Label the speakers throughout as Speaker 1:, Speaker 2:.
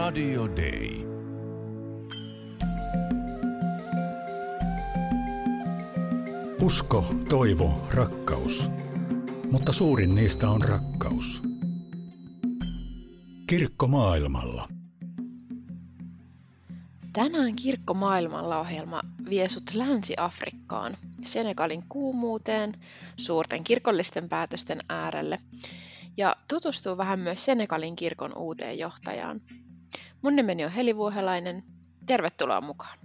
Speaker 1: Radio Day.
Speaker 2: Usko, toivo, rakkaus. Mutta suurin niistä on rakkaus. Kirkko maailmalla.
Speaker 3: Tänään Kirkko maailmalla ohjelma vie sut Länsi-Afrikkaan, Senegalin kuumuuteen, suurten kirkollisten päätösten äärelle ja tutustuu vähän myös Senegalin kirkon uuteen johtajaan. Mun nimeni on Heli Vuohelainen. Tervetuloa mukaan.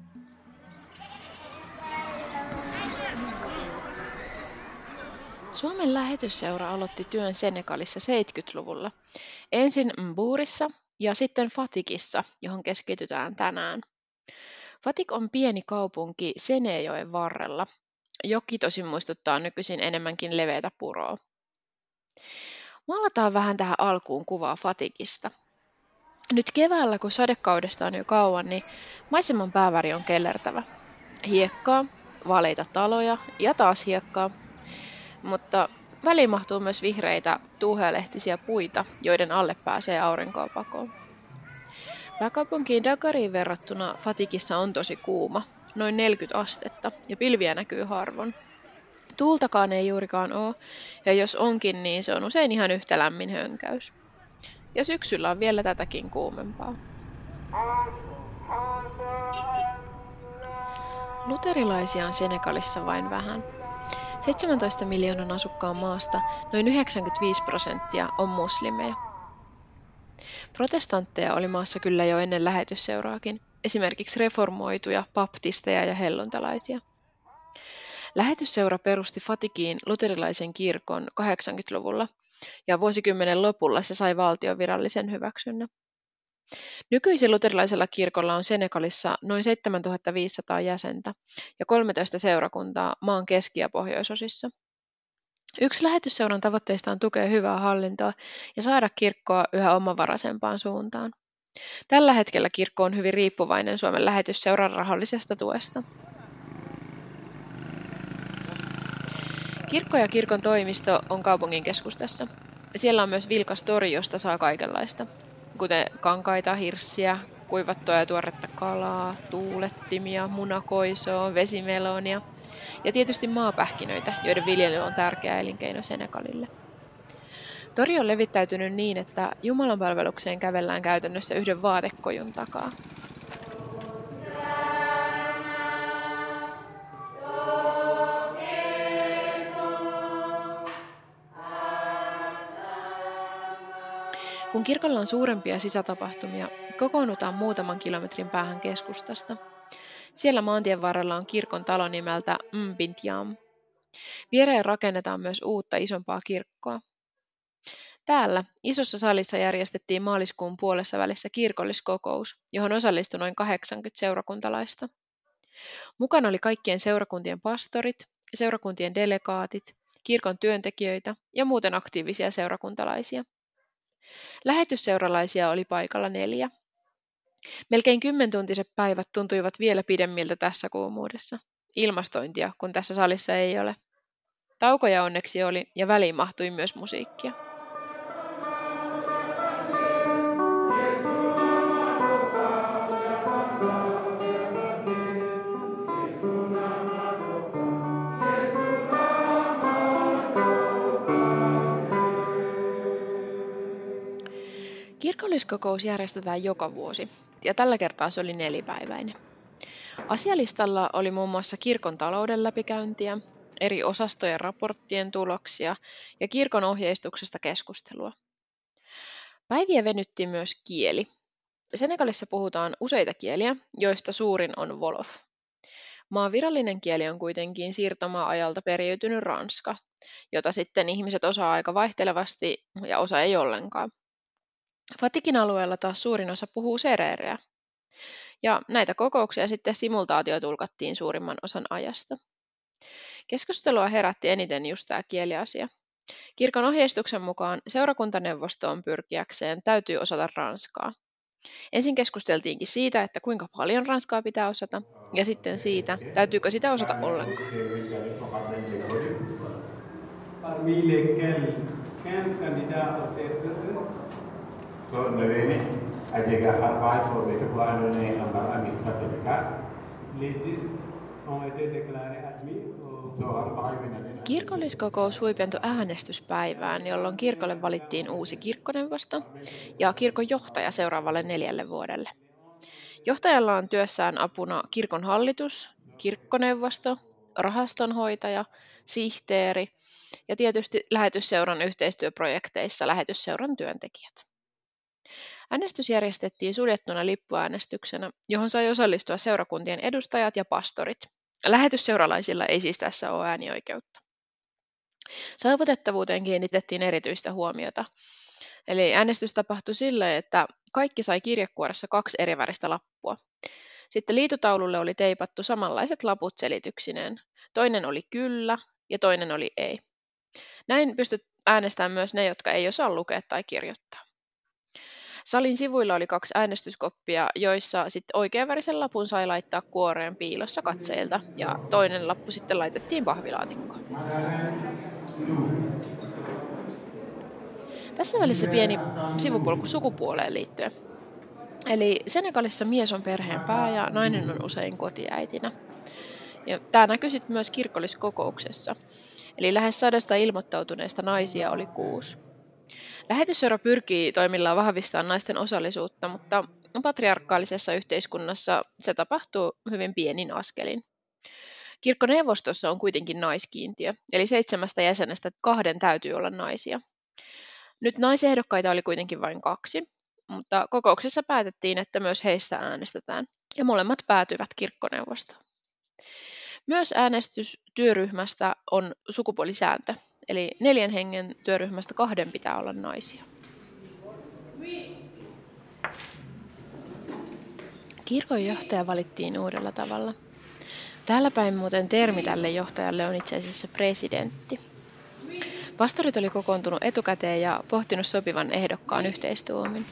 Speaker 3: Suomen lähetysseura aloitti työn Senegalissa 70-luvulla. Ensin Mbuurissa ja sitten Fatikissa, johon keskitytään tänään. Fatik on pieni kaupunki Senejoen varrella. Joki tosin muistuttaa nykyisin enemmänkin leveätä puroa. Maalataan vähän tähän alkuun kuvaa Fatikista. Nyt keväällä, kun sadekaudesta on jo kauan, niin maiseman pääväri on kellertävä. Hiekkaa, valeita taloja ja taas hiekkaa. Mutta väliin mahtuu myös vihreitä tuuhealehtisiä puita, joiden alle pääsee aurinkoa pakoon. Pääkaupunkiin Dakariin verrattuna Fatikissa on tosi kuuma, noin 40 astetta, ja pilviä näkyy harvoin. Tuultakaan ei juurikaan ole, ja jos onkin, niin se on usein ihan yhtä lämmin hönkäys. Ja syksyllä on vielä tätäkin kuumempaa. Luterilaisia on Senegalissa vain vähän. 17 miljoonan asukkaan maasta noin 95 prosenttia on muslimeja. Protestantteja oli maassa kyllä jo ennen lähetysseuraakin, esimerkiksi reformoituja, baptisteja ja helluntalaisia. Lähetysseura perusti Fatikiin luterilaisen kirkon 80-luvulla ja vuosikymmenen lopulla se sai valtion virallisen hyväksynnän. Nykyisin luterilaisella kirkolla on Senegalissa noin 7500 jäsentä ja 13 seurakuntaa maan keski- ja pohjoisosissa. Yksi lähetysseuran tavoitteista on tukea hyvää hallintoa ja saada kirkkoa yhä omavaraisempaan suuntaan. Tällä hetkellä kirkko on hyvin riippuvainen Suomen lähetysseuran rahallisesta tuesta. Kirkko ja kirkon toimisto on kaupungin keskustassa. Siellä on myös vilkas tori, josta saa kaikenlaista, kuten kankaita, hirssiä, kuivattua ja tuoretta kalaa, tuulettimia, munakoisoa, vesimelonia ja tietysti maapähkinöitä, joiden viljely on tärkeä elinkeino Senegalille. Tori on levittäytynyt niin, että Jumalan palvelukseen kävellään käytännössä yhden vaatekojun takaa. Kirkolla on suurempia sisätapahtumia, kokoonnutaan muutaman kilometrin päähän keskustasta. Siellä maantien varrella on kirkon talo nimeltä Mbintiam. Viereen rakennetaan myös uutta isompaa kirkkoa. Täällä isossa salissa järjestettiin maaliskuun puolessa välissä kirkolliskokous, johon osallistui noin 80 seurakuntalaista. Mukana oli kaikkien seurakuntien pastorit, seurakuntien delegaatit, kirkon työntekijöitä ja muuten aktiivisia seurakuntalaisia. Lähetysseuralaisia oli paikalla neljä. Melkein kymmentuntiset päivät tuntuivat vielä pidemmiltä tässä kuumuudessa. Ilmastointia, kun tässä salissa ei ole. Taukoja onneksi oli ja väliin mahtui myös musiikkia. Kirkolliskokous järjestetään joka vuosi, ja tällä kertaa se oli nelipäiväinen. Asialistalla oli muun muassa kirkon talouden läpikäyntiä, eri osastojen raporttien tuloksia ja kirkon ohjeistuksesta keskustelua. Päiviä venyttiin myös kieli. Senegalissa puhutaan useita kieliä, joista suurin on Wolof. Maan virallinen kieli on kuitenkin siirtomaa-ajalta periytynyt ranska, jota sitten ihmiset osaa aika vaihtelevasti ja osa ei ollenkaan. Fatikin alueella taas suurin osa puhuu sereereä. Ja näitä kokouksia sitten simultaatiotulkattiin suurimman osan ajasta. Keskustelua herätti eniten just tämä kieliasia. Kirkon ohjeistuksen mukaan seurakuntaneuvostoon pyrkiäkseen täytyy osata ranskaa. Ensin keskusteltiinkin siitä, että kuinka paljon ranskaa pitää osata, ja sitten siitä, täytyykö sitä osata ollenkaan.
Speaker 4: parmi lesquels 15 candidats acceptent
Speaker 5: So, Naveni,
Speaker 1: ajega arba'a forbete bu'aanone ambar amit sakelka
Speaker 4: Les 10 ont été déclarés admis au
Speaker 1: so arba'a venäinen
Speaker 3: Kirkolliskokous huipentui äänestyspäivään, jolloin kirkolle valittiin uusi kirkkoneuvosto ja kirkon johtaja seuraavalle neljälle vuodelle. Johtajalla on työssään apuna kirkon hallitus, kirkkoneuvosto, rahastonhoitaja, sihteeri ja tietysti lähetysseuran yhteistyöprojekteissa lähetysseuran työntekijät. Äänestys järjestettiin suljettuna lippuäänestyksenä, johon sai osallistua seurakuntien edustajat ja pastorit. Lähetysseuralaisilla ei siis tässä ole äänioikeutta. Saavutettavuuteen kiinnitettiin erityistä huomiota. Eli äänestys tapahtui sille, että kaikki sai kirjekuoressa kaksi eri väristä lappua. Sitten liitutaululle oli teipattu samanlaiset laput selityksineen. Toinen oli kyllä ja toinen oli ei. Näin pystyt äänestämään myös ne, jotka ei osaa lukea tai kirjoittaa. Salin sivuilla oli kaksi äänestyskoppia, joissa sitten oikeanvärisen lapun sai laittaa kuoreen piilossa katseilta ja toinen lappu sitten laitettiin pahvilaatikkoon. Tässä välissä pieni sivupolku sukupuoleen liittyen. Eli Senegalissa mies on perheen pää ja nainen on usein kotiäitinä. Ja tämä näkyy sitten myös kirkolliskokouksessa. Eli lähes sadasta ilmoittautuneista naisia oli kuusi. Lähetysseura pyrkii toimillaan vahvistamaan naisten osallisuutta, mutta patriarkaalisessa yhteiskunnassa se tapahtuu hyvin pienin askelin. Kirkkoneuvostossa on kuitenkin naiskiintiö, eli seitsemästä jäsenestä kahden täytyy olla naisia. Nyt naisehdokkaita oli kuitenkin vain kaksi, mutta kokouksessa päätettiin, että myös heistä äänestetään, ja molemmat päätyivät kirkkoneuvostoon. Myös äänestystyöryhmästä on sukupuolisääntö, eli neljän hengen työryhmästä kahden pitää olla naisia. Kirkon johtaja valittiin uudella tavalla. Täällä päin muuten termi tälle johtajalle on itse asiassa presidentti. Pastorit oli kokoontunut etukäteen ja pohtinut sopivan ehdokkaan yhteistuumin.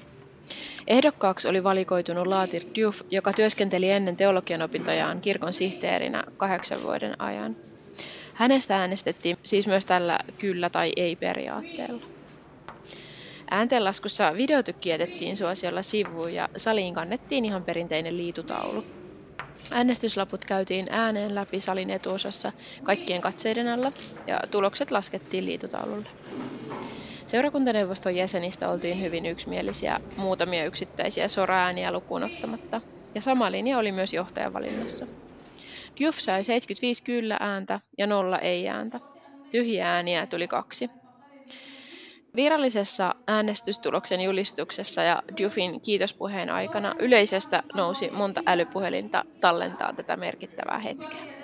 Speaker 3: Ehdokkaaksi oli valikoitunut Laatir Diouf, joka työskenteli ennen teologian opintojaan kirkon sihteerinä kahdeksan vuoden ajan. Hänestä äänestettiin siis myös tällä kyllä tai ei periaatteella. Ääntenlaskussa videotykki jätettiin suosiolla sivuun ja saliin kannettiin ihan perinteinen liitutaulu. Äänestyslaput käytiin ääneen läpi salin etuosassa kaikkien katseiden alla ja tulokset laskettiin liitutaululle. Seurakuntaneuvoston jäsenistä oltiin hyvin yksimielisiä, muutamia yksittäisiä soraääniä lukuun ottamatta, ja sama linja oli myös johtajavalinnassa. Diouf sai 75 kyllä ääntä ja nolla ei ääntä. Tyhjiä ääniä tuli kaksi. Virallisessa äänestystuloksen julistuksessa ja Dioufin kiitospuheen aikana yleisöstä nousi monta älypuhelinta tallentaa tätä merkittävää hetkeä.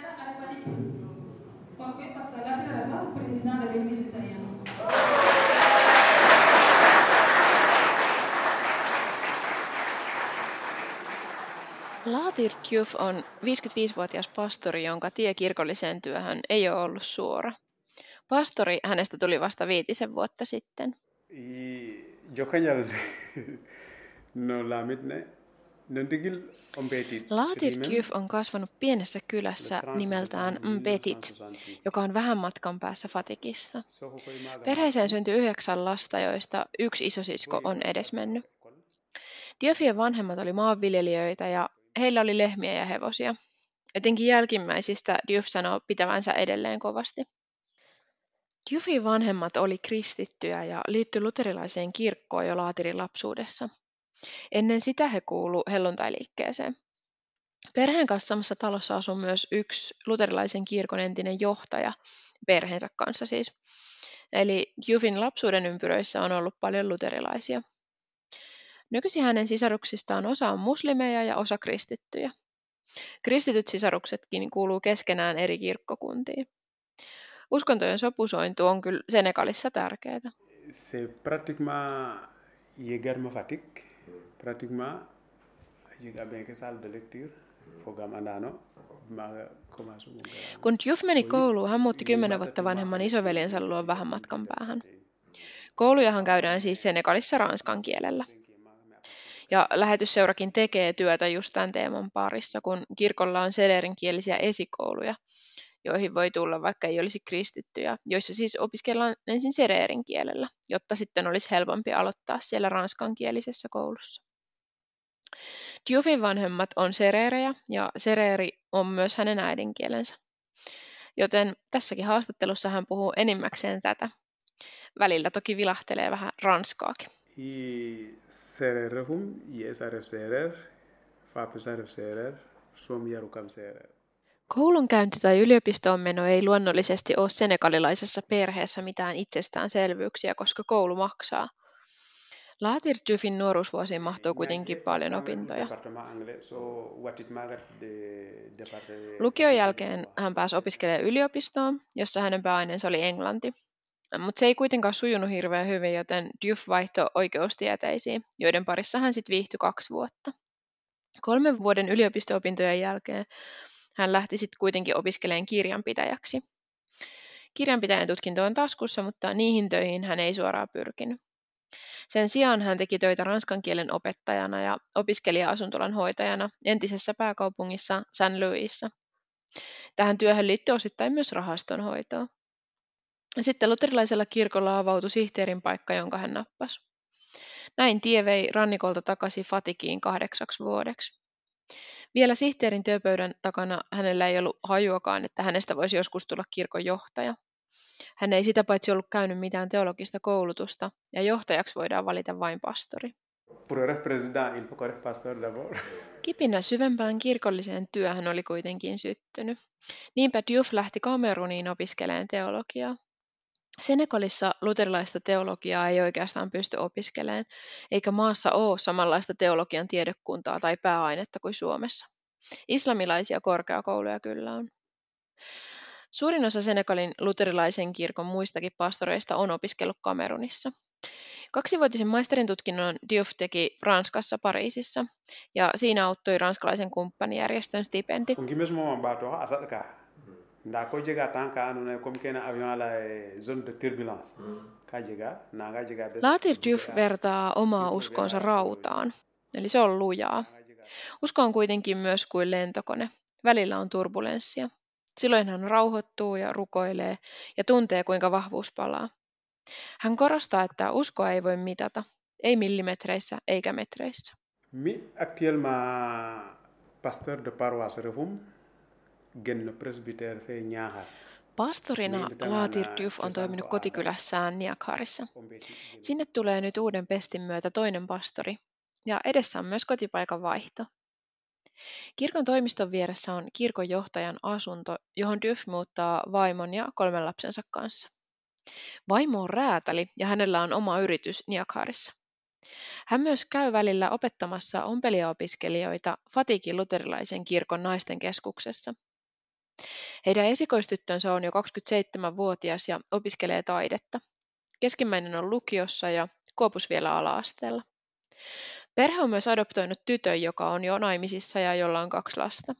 Speaker 3: Laatir Diouf on 55-vuotias pastori, jonka tie kirkolliseen työhön ei ole ollut suora. Pastori hänestä tuli vasta viitisen vuotta sitten.
Speaker 4: Jokajal no.
Speaker 3: Laatir Diouf on kasvanut pienessä kylässä nimeltään Mbetit, joka on vähän matkan päässä Fatikissa. Perheeseen syntyi yhdeksän lasta, joista yksi isosisko on edesmennyt. Diofien vanhemmat oli maanviljelijöitä ja heillä oli lehmiä ja hevosia. Etenkin jälkimmäisistä Diouf sanoo pitävänsä edelleen kovasti. Diofin vanhemmat oli kristittyjä ja liittyi luterilaiseen kirkkoon jo Laatirin lapsuudessa. Ennen sitä he kuulu helluntailiikkeeseen. Perheen kanssa samassa talossa asui myös yksi luterilaisen kirkon entinen johtaja, perheensä kanssa siis. Eli Jufin lapsuuden ympyröissä on ollut paljon luterilaisia. Nykyisin hänen sisaruksistaan osa on muslimeja ja osa kristittyjä. Kristityt sisaruksetkin kuuluu keskenään eri kirkkokuntiin. Uskontojen sopusointu on kyllä Senegalissa tärkeää.
Speaker 4: Pratiquement fatik pratiquement salle de lecture fogam andano mun
Speaker 3: Kun Juf meni kouluun, hän muutti kymmenen vuotta vanhemman isoveljensä luo vähän matkan päähän. Koulujahan käydään siis Senegalissa ranskan kielellä. Ja lähetysseurakin tekee työtä just tämän teeman parissa, kun kirkolla on kielisiä esikouluja, joihin voi tulla vaikka ei olisi kristittyjä, joissa siis opiskellaan ensin sereerin kielellä, jotta sitten olisi helpompi aloittaa siellä ranskankielisessä koulussa. Dioufin vanhemmat on sereerejä ja sereeri on myös hänen äidinkielensä. Joten tässäkin haastattelussa hän puhuu enimmäkseen tätä. Välillä toki vilahtelee vähän ranskaakin.
Speaker 4: I hum i saref sereer, faapi saref sereer, suomi jarukam sereer.
Speaker 3: Koulunkäynti tai yliopistoon meno ei luonnollisesti ole senegalilaisessa perheessä mitään itsestäänselvyyksiä, koska koulu maksaa. Laatir Jufin nuoruusvuosiin mahtuu kuitenkin paljon opintoja. Lukion jälkeen hän pääsi opiskelemaan yliopistoon, jossa hänen pääaineensa oli englanti. Mutta se ei kuitenkaan sujunut hirveän hyvin, joten Duf vaihtoi oikeustieteisiin, joiden parissa hän sitten viihtyi kaksi vuotta. Kolmen vuoden yliopisto-opintojen jälkeen hän lähti sitten kuitenkin opiskelemaan kirjanpitäjäksi. Kirjanpitäjän tutkinto on taskussa, mutta niihin töihin hän ei suoraan pyrkinyt. Sen sijaan hän teki töitä ranskan kielen opettajana ja opiskelija-asuntolan hoitajana entisessä pääkaupungissa San Louisissa. Tähän työhön liittyy osittain myös rahastonhoitoa. Sitten luterilaisella kirkolla avautui sihteerin paikka, jonka hän nappasi. Näin tie vei rannikolta takaisin Fatikiin kahdeksaksi vuodeksi. Vielä sihteerin työpöydän takana hänellä ei ollut hajuakaan, että hänestä voisi joskus tulla kirkon johtaja. Hän ei sitä paitsi ollut käynyt mitään teologista koulutusta, ja johtajaksi voidaan valita vain pastori. Kipinä syvempään kirkolliseen työhön oli kuitenkin syttynyt. Niinpä Diouf lähti Kameruniin opiskelemaan teologiaa. Senegalissa luterilaista teologiaa ei oikeastaan pysty opiskelemaan, eikä maassa ole samanlaista teologian tiedekuntaa tai pääainetta kuin Suomessa. Islamilaisia korkeakouluja kyllä on. Suurin osa Senegalin luterilaisen kirkon muistakin pastoreista on opiskellut Kamerunissa. Kaksivuotisen maisterin tutkinnon Diouf teki Ranskassa Pariisissa, ja siinä auttoi ranskalaisen kumppanijärjestön stipendi. Nda ko jega tan ka andona ye comme kene avion la zone de turbulence ka jega naga jega Latir Diouf vertaa omaa uskonsa rautaan, eli se on lujaa. Usko on kuitenkin myös kuin lentokone. Välillä on turbulenssia. Silloin hän rauhoittuu ja rukoilee ja tuntee, kuinka vahvuus palaa. Hän korostaa, että uskoa ei voi mitata, ei millimetreissä eikä metreissä. Mi actuellement pasteur de paroisse Rehum, Pastorina Laatir Diouf on toiminut kotikylässään Niakharissa. Sinne tulee nyt uuden pestin myötä toinen pastori, ja edessä on myös kotipaikan vaihto. Kirkon toimiston vieressä on kirkon johtajan asunto, johon Diouf muuttaa vaimon ja kolmen lapsensa kanssa. Vaimo on räätäli ja hänellä on oma yritys Niakharissa. Hän myös käy välillä opettamassa ompelijaopiskelijoita Fatikin luterilaisen kirkon naisten keskuksessa. Heidän esikoistyttönsä on jo 27-vuotias ja opiskelee taidetta. Keskimmäinen on lukiossa ja Kuopus vielä ala-asteella. Perhe on myös adoptoinut tytön, joka on jo naimisissa ja jolla on kaksi lasta.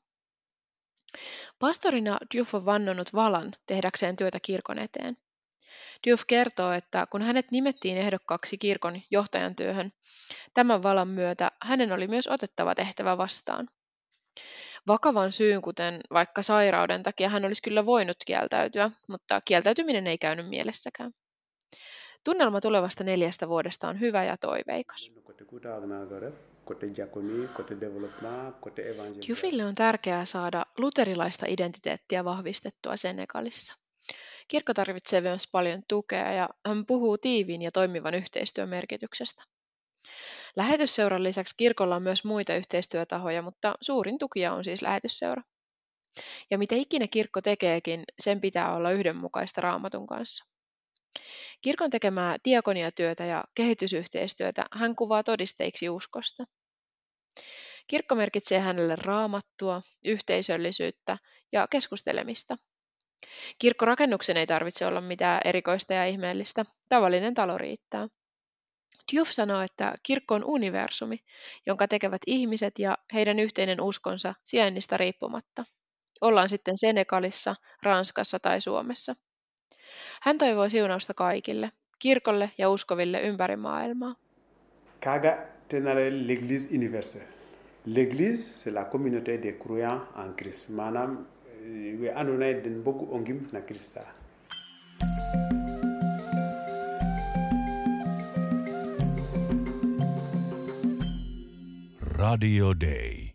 Speaker 3: Pastorina Diouf on vannonut valan tehdäkseen työtä kirkon eteen. Diouf kertoo, että kun hänet nimettiin ehdokkaaksi kirkon johtajan työhön, tämän valan myötä hänen oli myös otettava tehtävä vastaan. Vakavan syyn, kuten vaikka sairauden takia, hän olisi kyllä voinut kieltäytyä, mutta kieltäytyminen ei käynyt mielessäkään. Tunnelma tulevasta neljästä vuodesta on hyvä ja toiveikas. Jufille on tärkeää saada luterilaista identiteettiä vahvistettua Senegalissa. Kirkko tarvitsee myös paljon tukea ja hän puhuu tiiviin ja toimivan yhteistyön merkityksestä. Lähetysseuran lisäksi kirkolla on myös muita yhteistyötahoja, mutta suurin tukija on siis lähetysseura. Ja mitä ikinä kirkko tekeekin, sen pitää olla yhdenmukaista raamatun kanssa. Kirkon tekemää diakoniatyötä ja kehitysyhteistyötä hän kuvaa todisteiksi uskosta. Kirkko merkitsee hänelle raamattua, yhteisöllisyyttä ja keskustelemista. Kirkkorakennuksen ei tarvitse olla mitään erikoista ja ihmeellistä, tavallinen talo riittää. Diouf sanoo, että kirkko on universumi, jonka tekevät ihmiset ja heidän yhteinen uskonsa sijainnista riippumatta. Ollaan sitten Senegalissa, Ranskassa tai Suomessa. Hän toivoo siunausta kaikille, kirkolle ja uskoville ympäri maailmaa. Kaga tenare l'église universelle. L'église, c'est la communauté des croyants en Christ. Maanaam, we andona den bogu ongim na Krista.
Speaker 6: Radio Day.